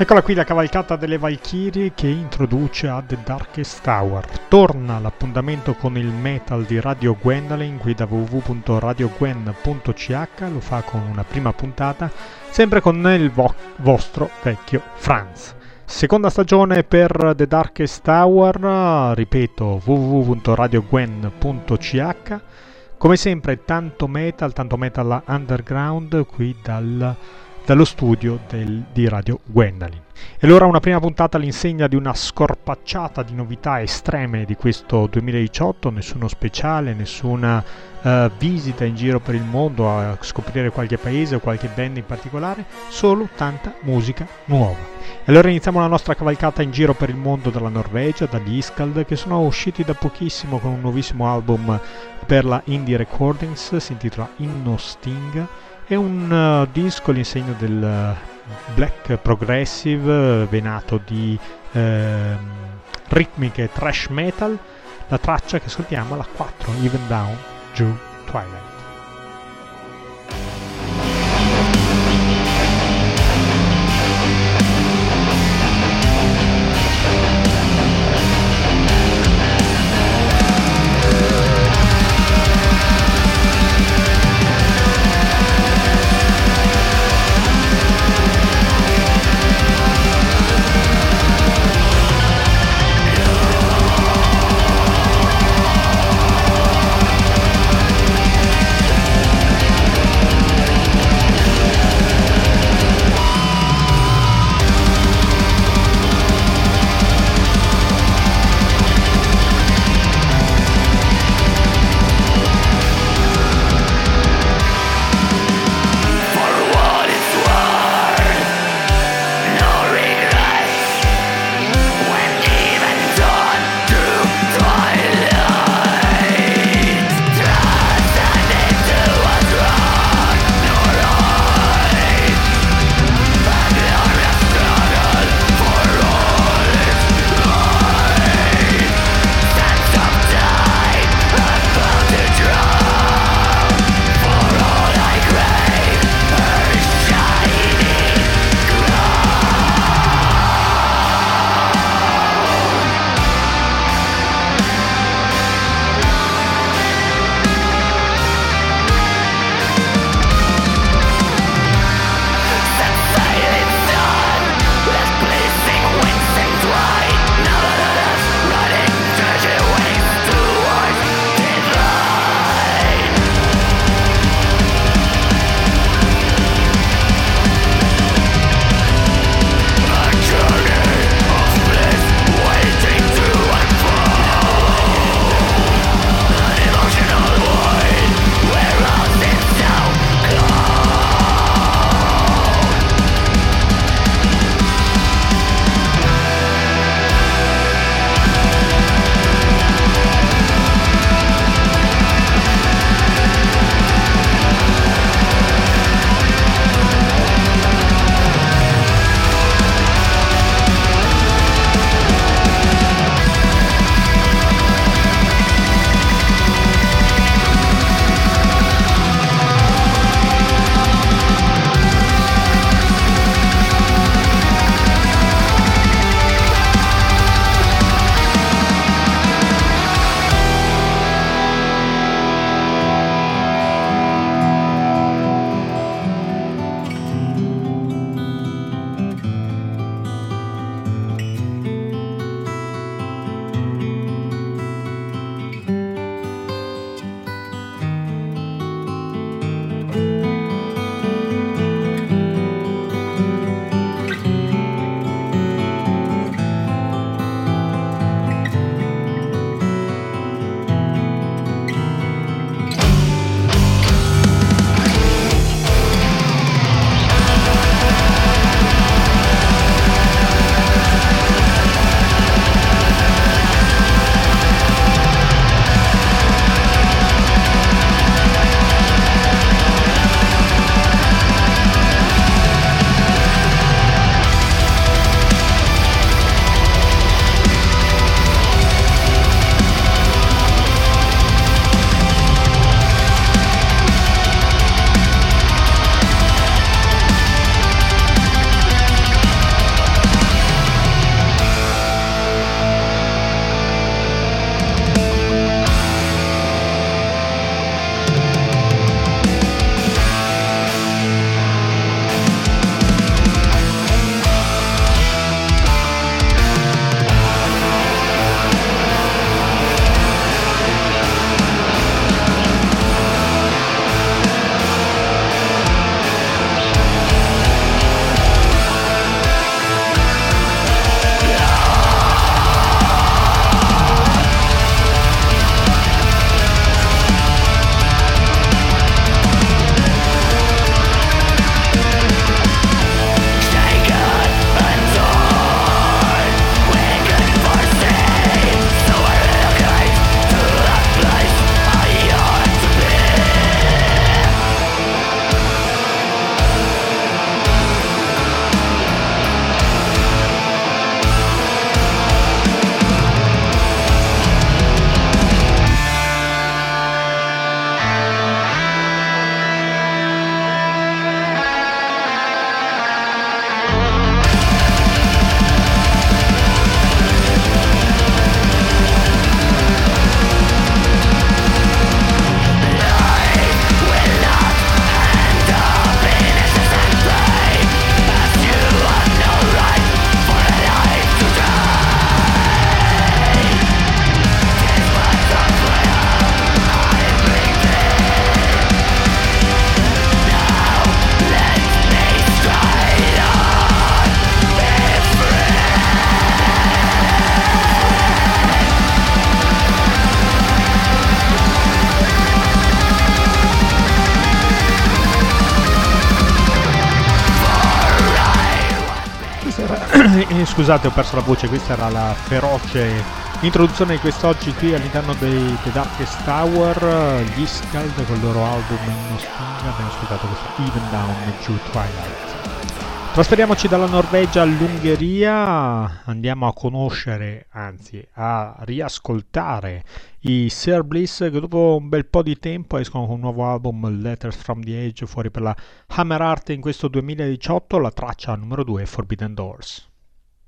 Eccola qui la cavalcata delle Valchirie che introduce a The Darkest Tower. Torna l'appuntamento con il metal di Radio Gwendolyn qui da www.radiogwen.ch, lo fa con una prima puntata, sempre con il vo- vostro vecchio Franz. Seconda stagione per The Darkest Tower, ripeto www.radiogwen.ch. Come sempre tanto metal, tanto metal underground qui dal dallo studio del, di Radio Gwendolyn. E allora una prima puntata all'insegna di una scorpacciata di novità estreme di questo 2018, nessuno speciale, nessuna uh, visita in giro per il mondo a scoprire qualche paese o qualche band in particolare, solo tanta musica nuova. Allora iniziamo la nostra cavalcata in giro per il mondo dalla Norvegia, dagli Iskald, che sono usciti da pochissimo con un nuovissimo album per la Indie Recordings, si intitola Inno Sting è un uh, disco all'insegno del uh, black progressive, venato di uh, ritmiche trash metal. La traccia che ascoltiamo è la 4, Even Down, June Twilight. eh, scusate ho perso la voce, questa era la feroce introduzione di quest'oggi qui all'interno dei The Darkest Tower, gli Scald con il loro album in Sting, abbiamo ascoltato questo Even Down Jew Twilight. Trasferiamoci dalla Norvegia all'Ungheria, andiamo a conoscere, anzi a riascoltare i Sir Bliss che dopo un bel po' di tempo escono con un nuovo album Letters from the Age fuori per la Hammer Art in questo 2018, la traccia numero 2 Forbidden Doors.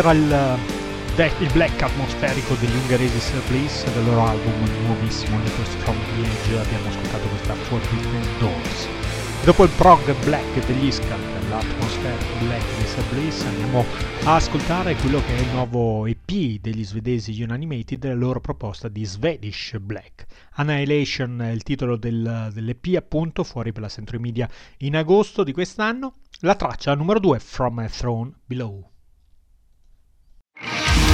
era il, il black atmosferico degli ungheresi Sir Bliss del loro album nuovissimo Letters from the Edge abbiamo ascoltato questa Forbidden Doors. Dopo il prog black degli Iskand l'atmosfera black di Sir Bliss andiamo a ascoltare quello che è il nuovo EP degli svedesi Unanimated la loro proposta di Swedish Black. Annihilation è il titolo del, dell'EP appunto fuori per la Century Media in agosto di quest'anno. La traccia numero 2 From a Throne Below From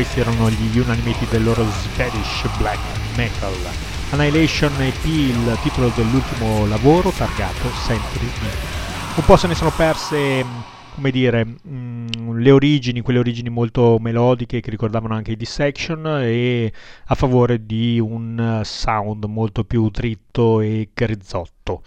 questi erano gli unanimati del loro Swedish Black Metal. Annihilation EP, il titolo dell'ultimo lavoro, targato Century Un po' se ne sono perse, come dire, mh, mm, le origini, quelle origini molto melodiche che ricordavano anche i Dissection e a favore di un sound molto più dritto e grizzotto.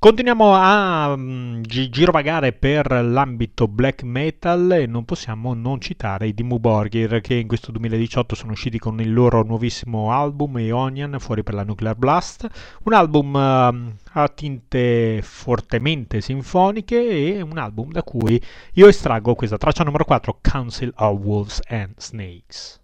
Continuiamo a um, girovagare per l'ambito black metal e non possiamo non citare i Dimmu Borgir che in questo 2018 sono usciti con il loro nuovissimo album Eonian fuori per la Nuclear Blast, un album uh, a tinte fortemente sinfoniche e un album da cui io estraggo questa traccia numero 4 Council of Wolves and Snakes.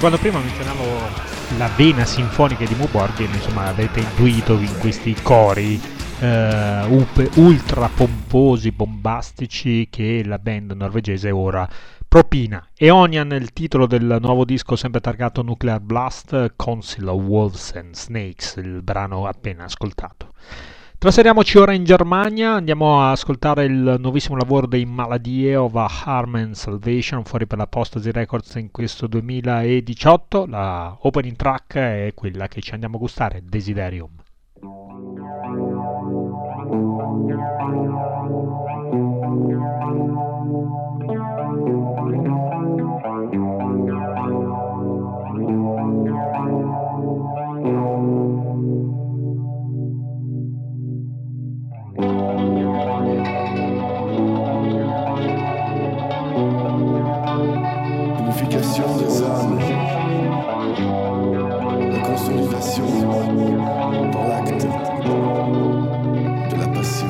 Quando prima menzionavo la vena sinfonica di Muborghen, insomma avete intuito in questi cori uh, ultra pomposi, bombastici che la band norvegese ora propina. Eonian è il titolo del nuovo disco sempre targato Nuclear Blast, Council of Wolves and Snakes, il brano appena ascoltato. Trasferiamoci ora in Germania, andiamo a ascoltare il nuovissimo lavoro dei Maladie of a Harm and Salvation, fuori per la Postasi Records in questo 2018. La opening track è quella che ci andiamo a gustare, Desiderium. Thank Unification des âmes, la consolidation dans l'acte de la passion.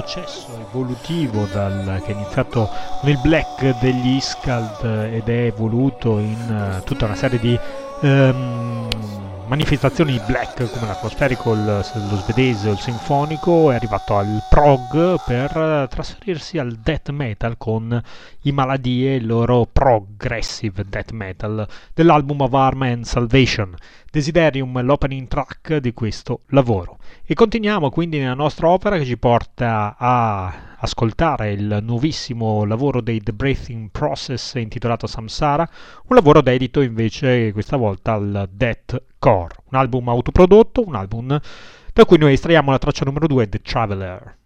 Processo evolutivo dal, che è iniziato con il black degli Iskald ed è evoluto in uh, tutta una serie di um, manifestazioni black come l'atmosferico, lo svedese o il sinfonico, è arrivato al prog per trasferirsi al death metal con i maladie e il loro progressive death metal dell'album of Arm and Salvation. Desiderium l'opening track di questo lavoro. E continuiamo quindi nella nostra opera che ci porta a ascoltare il nuovissimo lavoro dei The Breathing Process intitolato Samsara, un lavoro dedito invece questa volta al Death Core, un album autoprodotto, un album da cui noi estraiamo la traccia numero 2, The Traveler.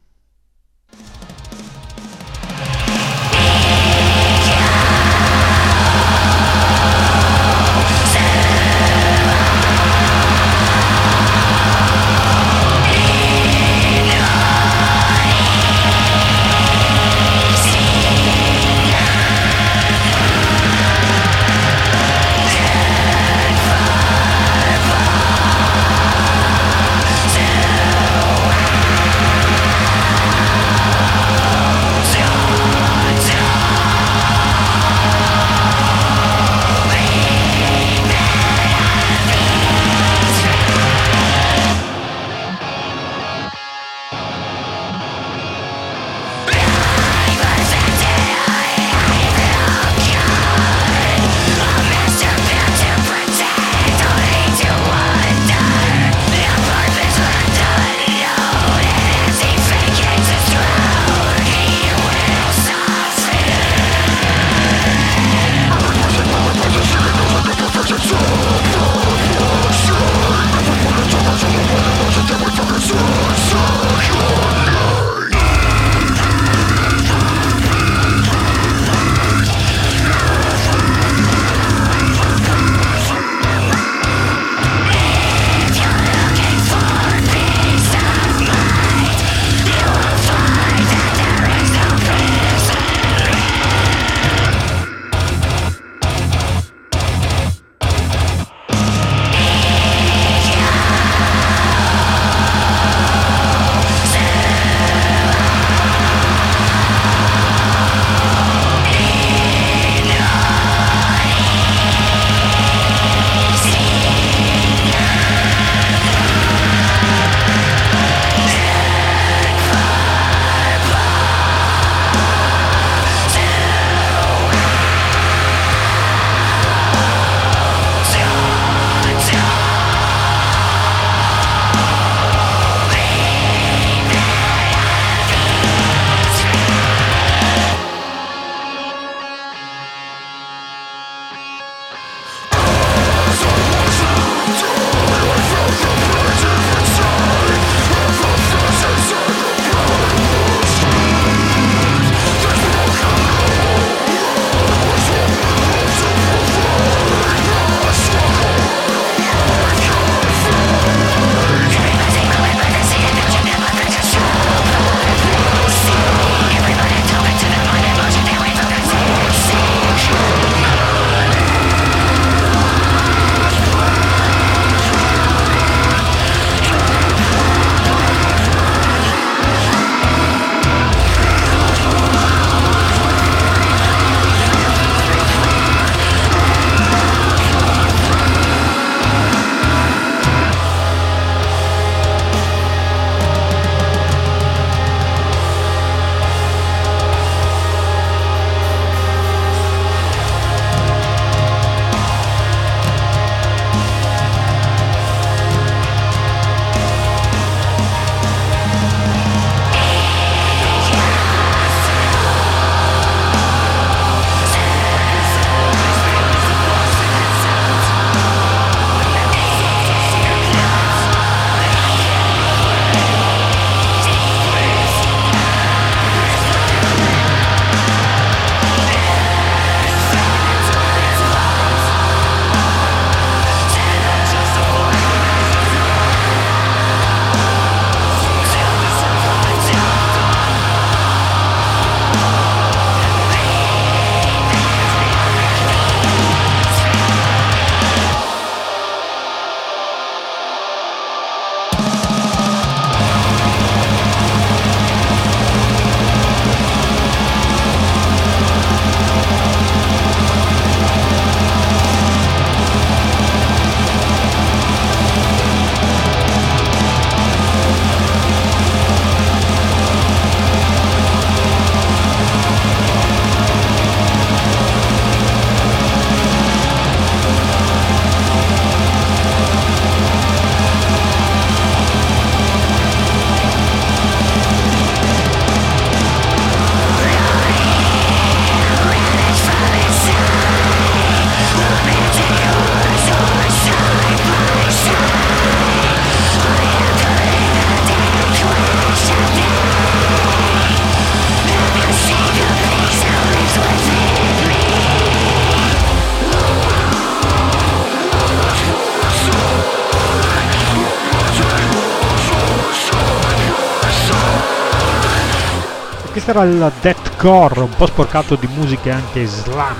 Il deathcore, un po' sporcato di musiche anche slam,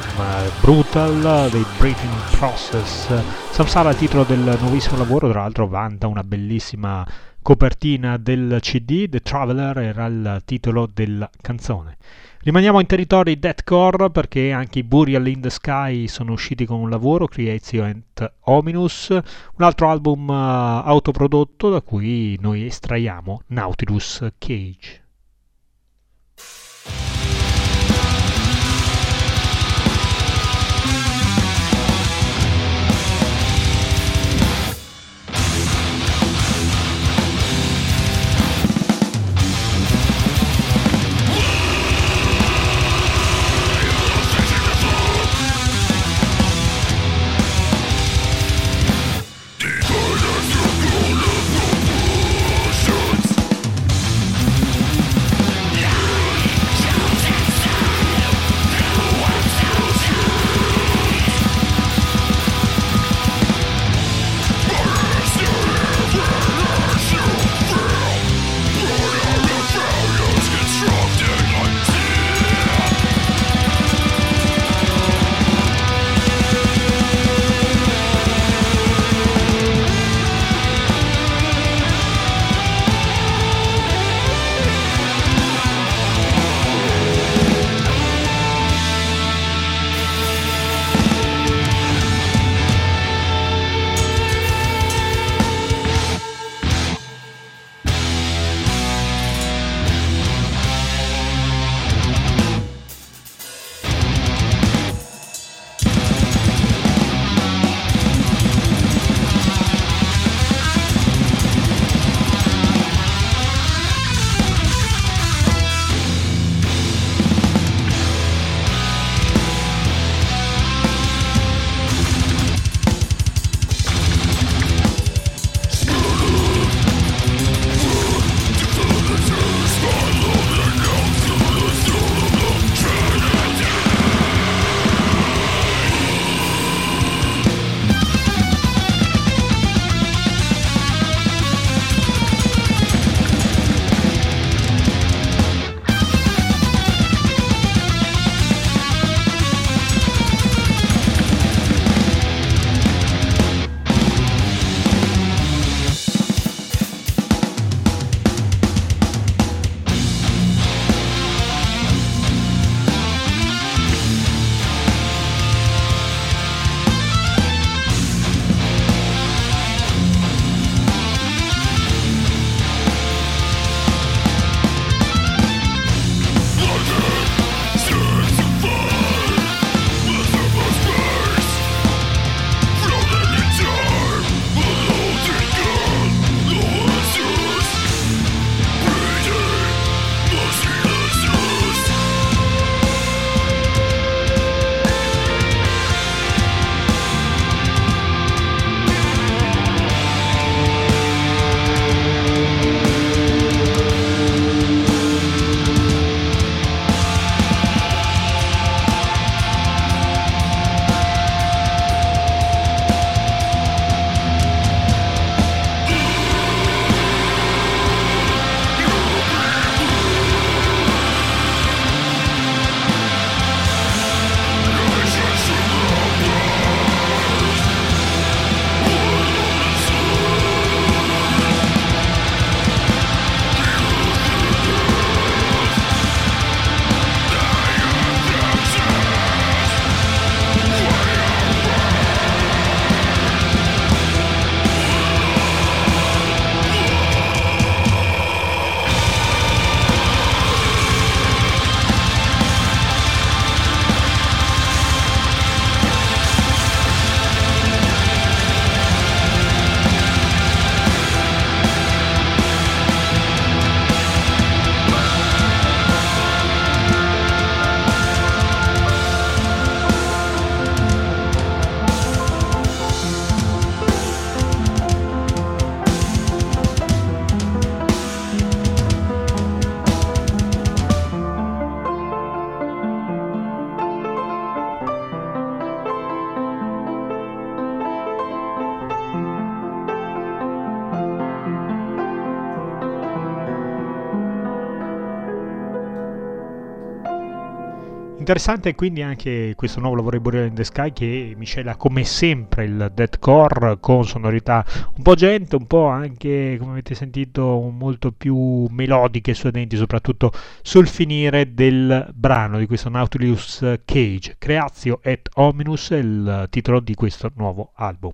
brutal dei Breathing Process. Samsara il titolo del nuovissimo lavoro, tra l'altro vanta una bellissima copertina del CD, The Traveler era il titolo della canzone. Rimaniamo in territori deathcore perché anche i Burial in the Sky sono usciti con un lavoro, Creation Ominous, un altro album uh, autoprodotto da cui noi estraiamo Nautilus Cage. Interessante quindi anche questo nuovo lavoro di Burial in the Sky che miscela come sempre il deathcore con sonorità un po' gente, un po' anche come avete sentito molto più melodiche e suadenti, soprattutto sul finire del brano di questo Nautilus Cage, Creatio et Ominus, il titolo di questo nuovo album.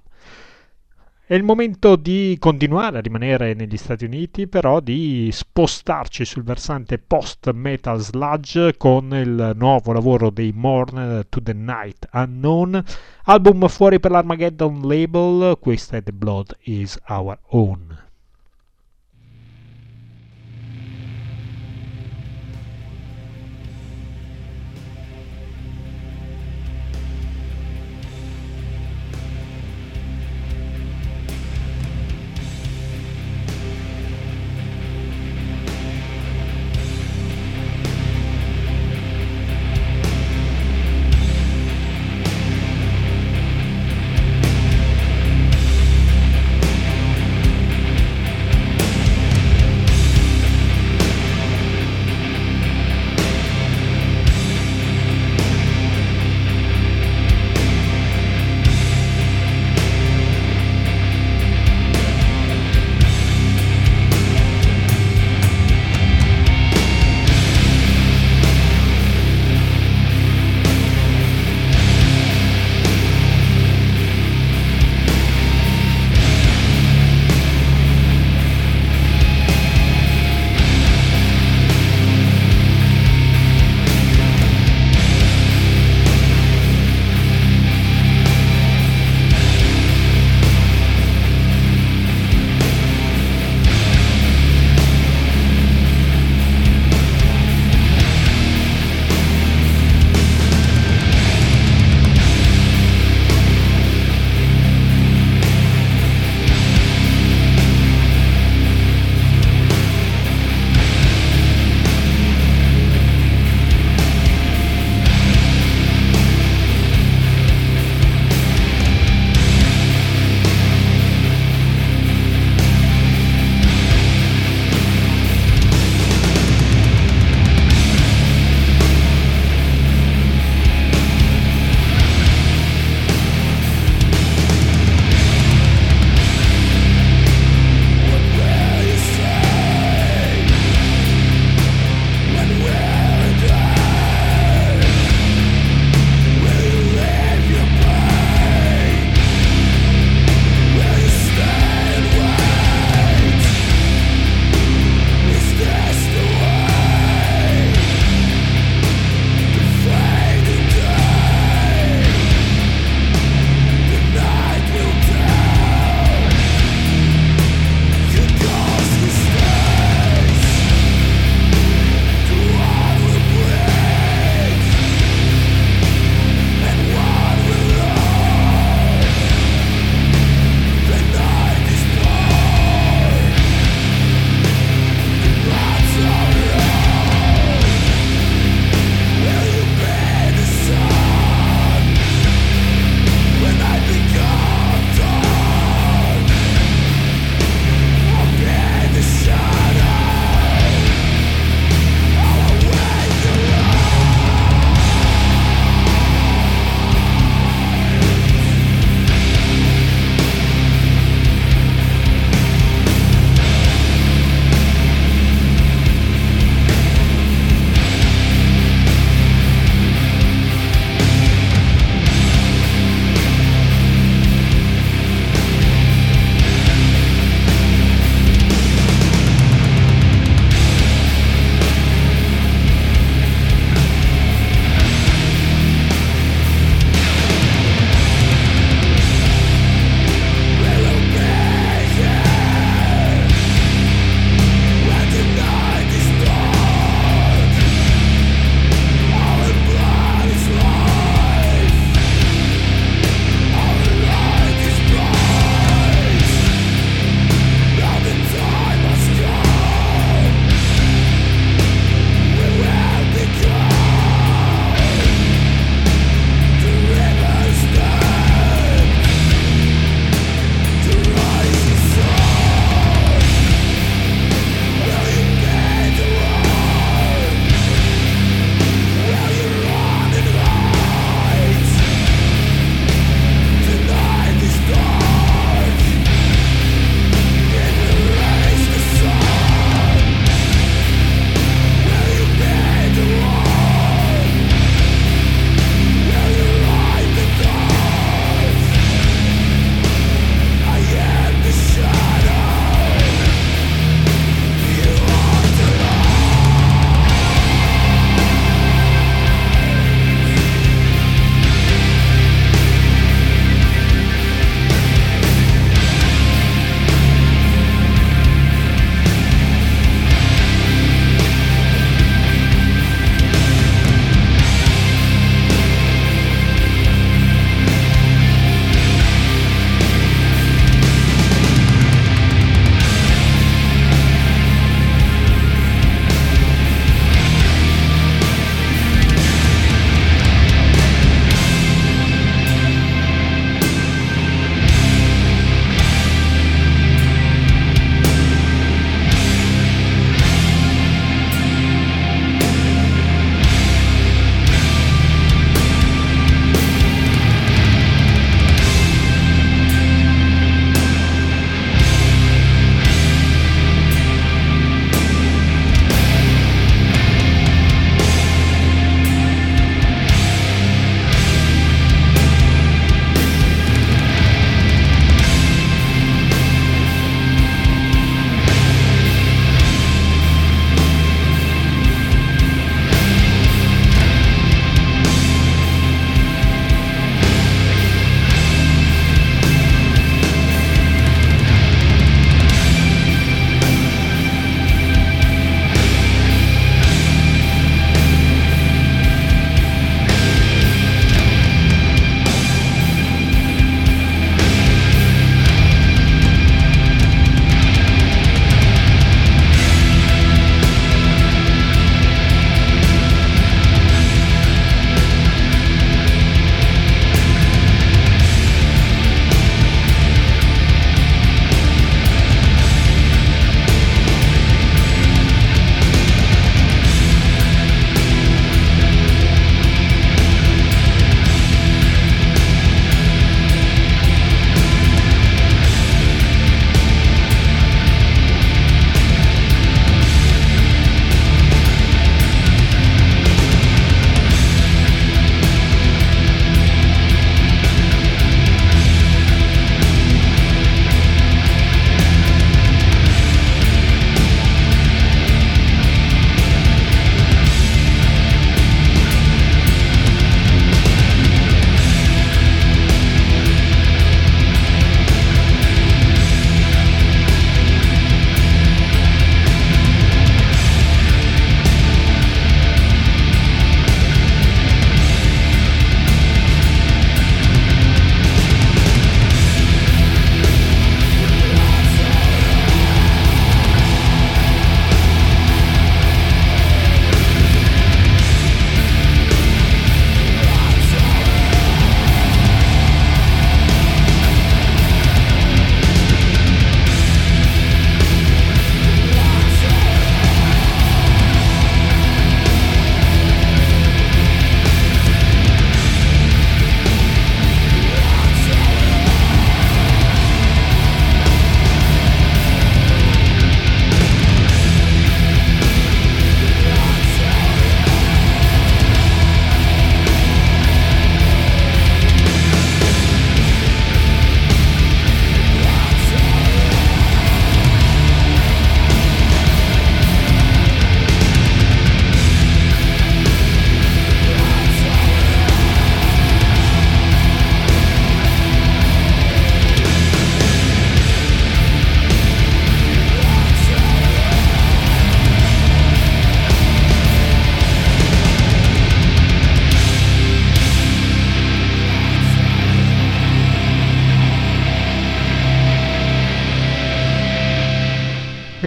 È il momento di continuare a rimanere negli Stati Uniti, però di spostarci sul versante post-metal sludge con il nuovo lavoro dei Morn to the Night Unknown, album fuori per l'Armageddon label, questa è The Blood is Our Own.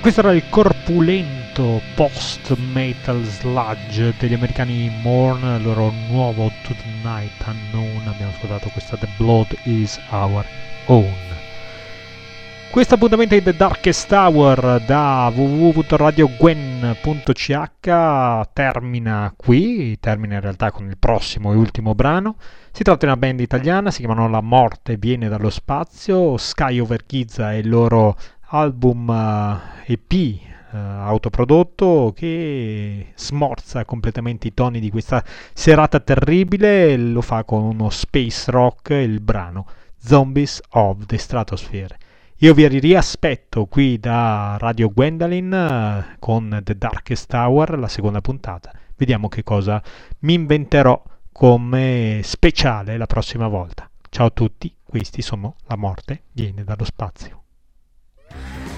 Questo era il corpulento post-metal sludge degli americani Morn, il loro nuovo To the Night Unknown. Abbiamo ascoltato questa The Blood is Our Own. Questo appuntamento è The Darkest Hour da www.radiogwen.ch termina qui, termina in realtà con il prossimo e ultimo brano. Si tratta di una band italiana, si chiamano La Morte viene dallo spazio, Sky Over Giza è il loro album uh, eh, EP uh, autoprodotto che smorza completamente i toni di questa serata terribile, lo fa con uno space rock, il brano Zombies of the Stratosphere. Io vi riaspetto qui da Radio Gwendolyn uh, con The Darkest Hour, la seconda puntata. Vediamo che cosa mi inventerò come speciale la prossima volta. Ciao a tutti, questi sono La morte viene dallo spazio. Yeah.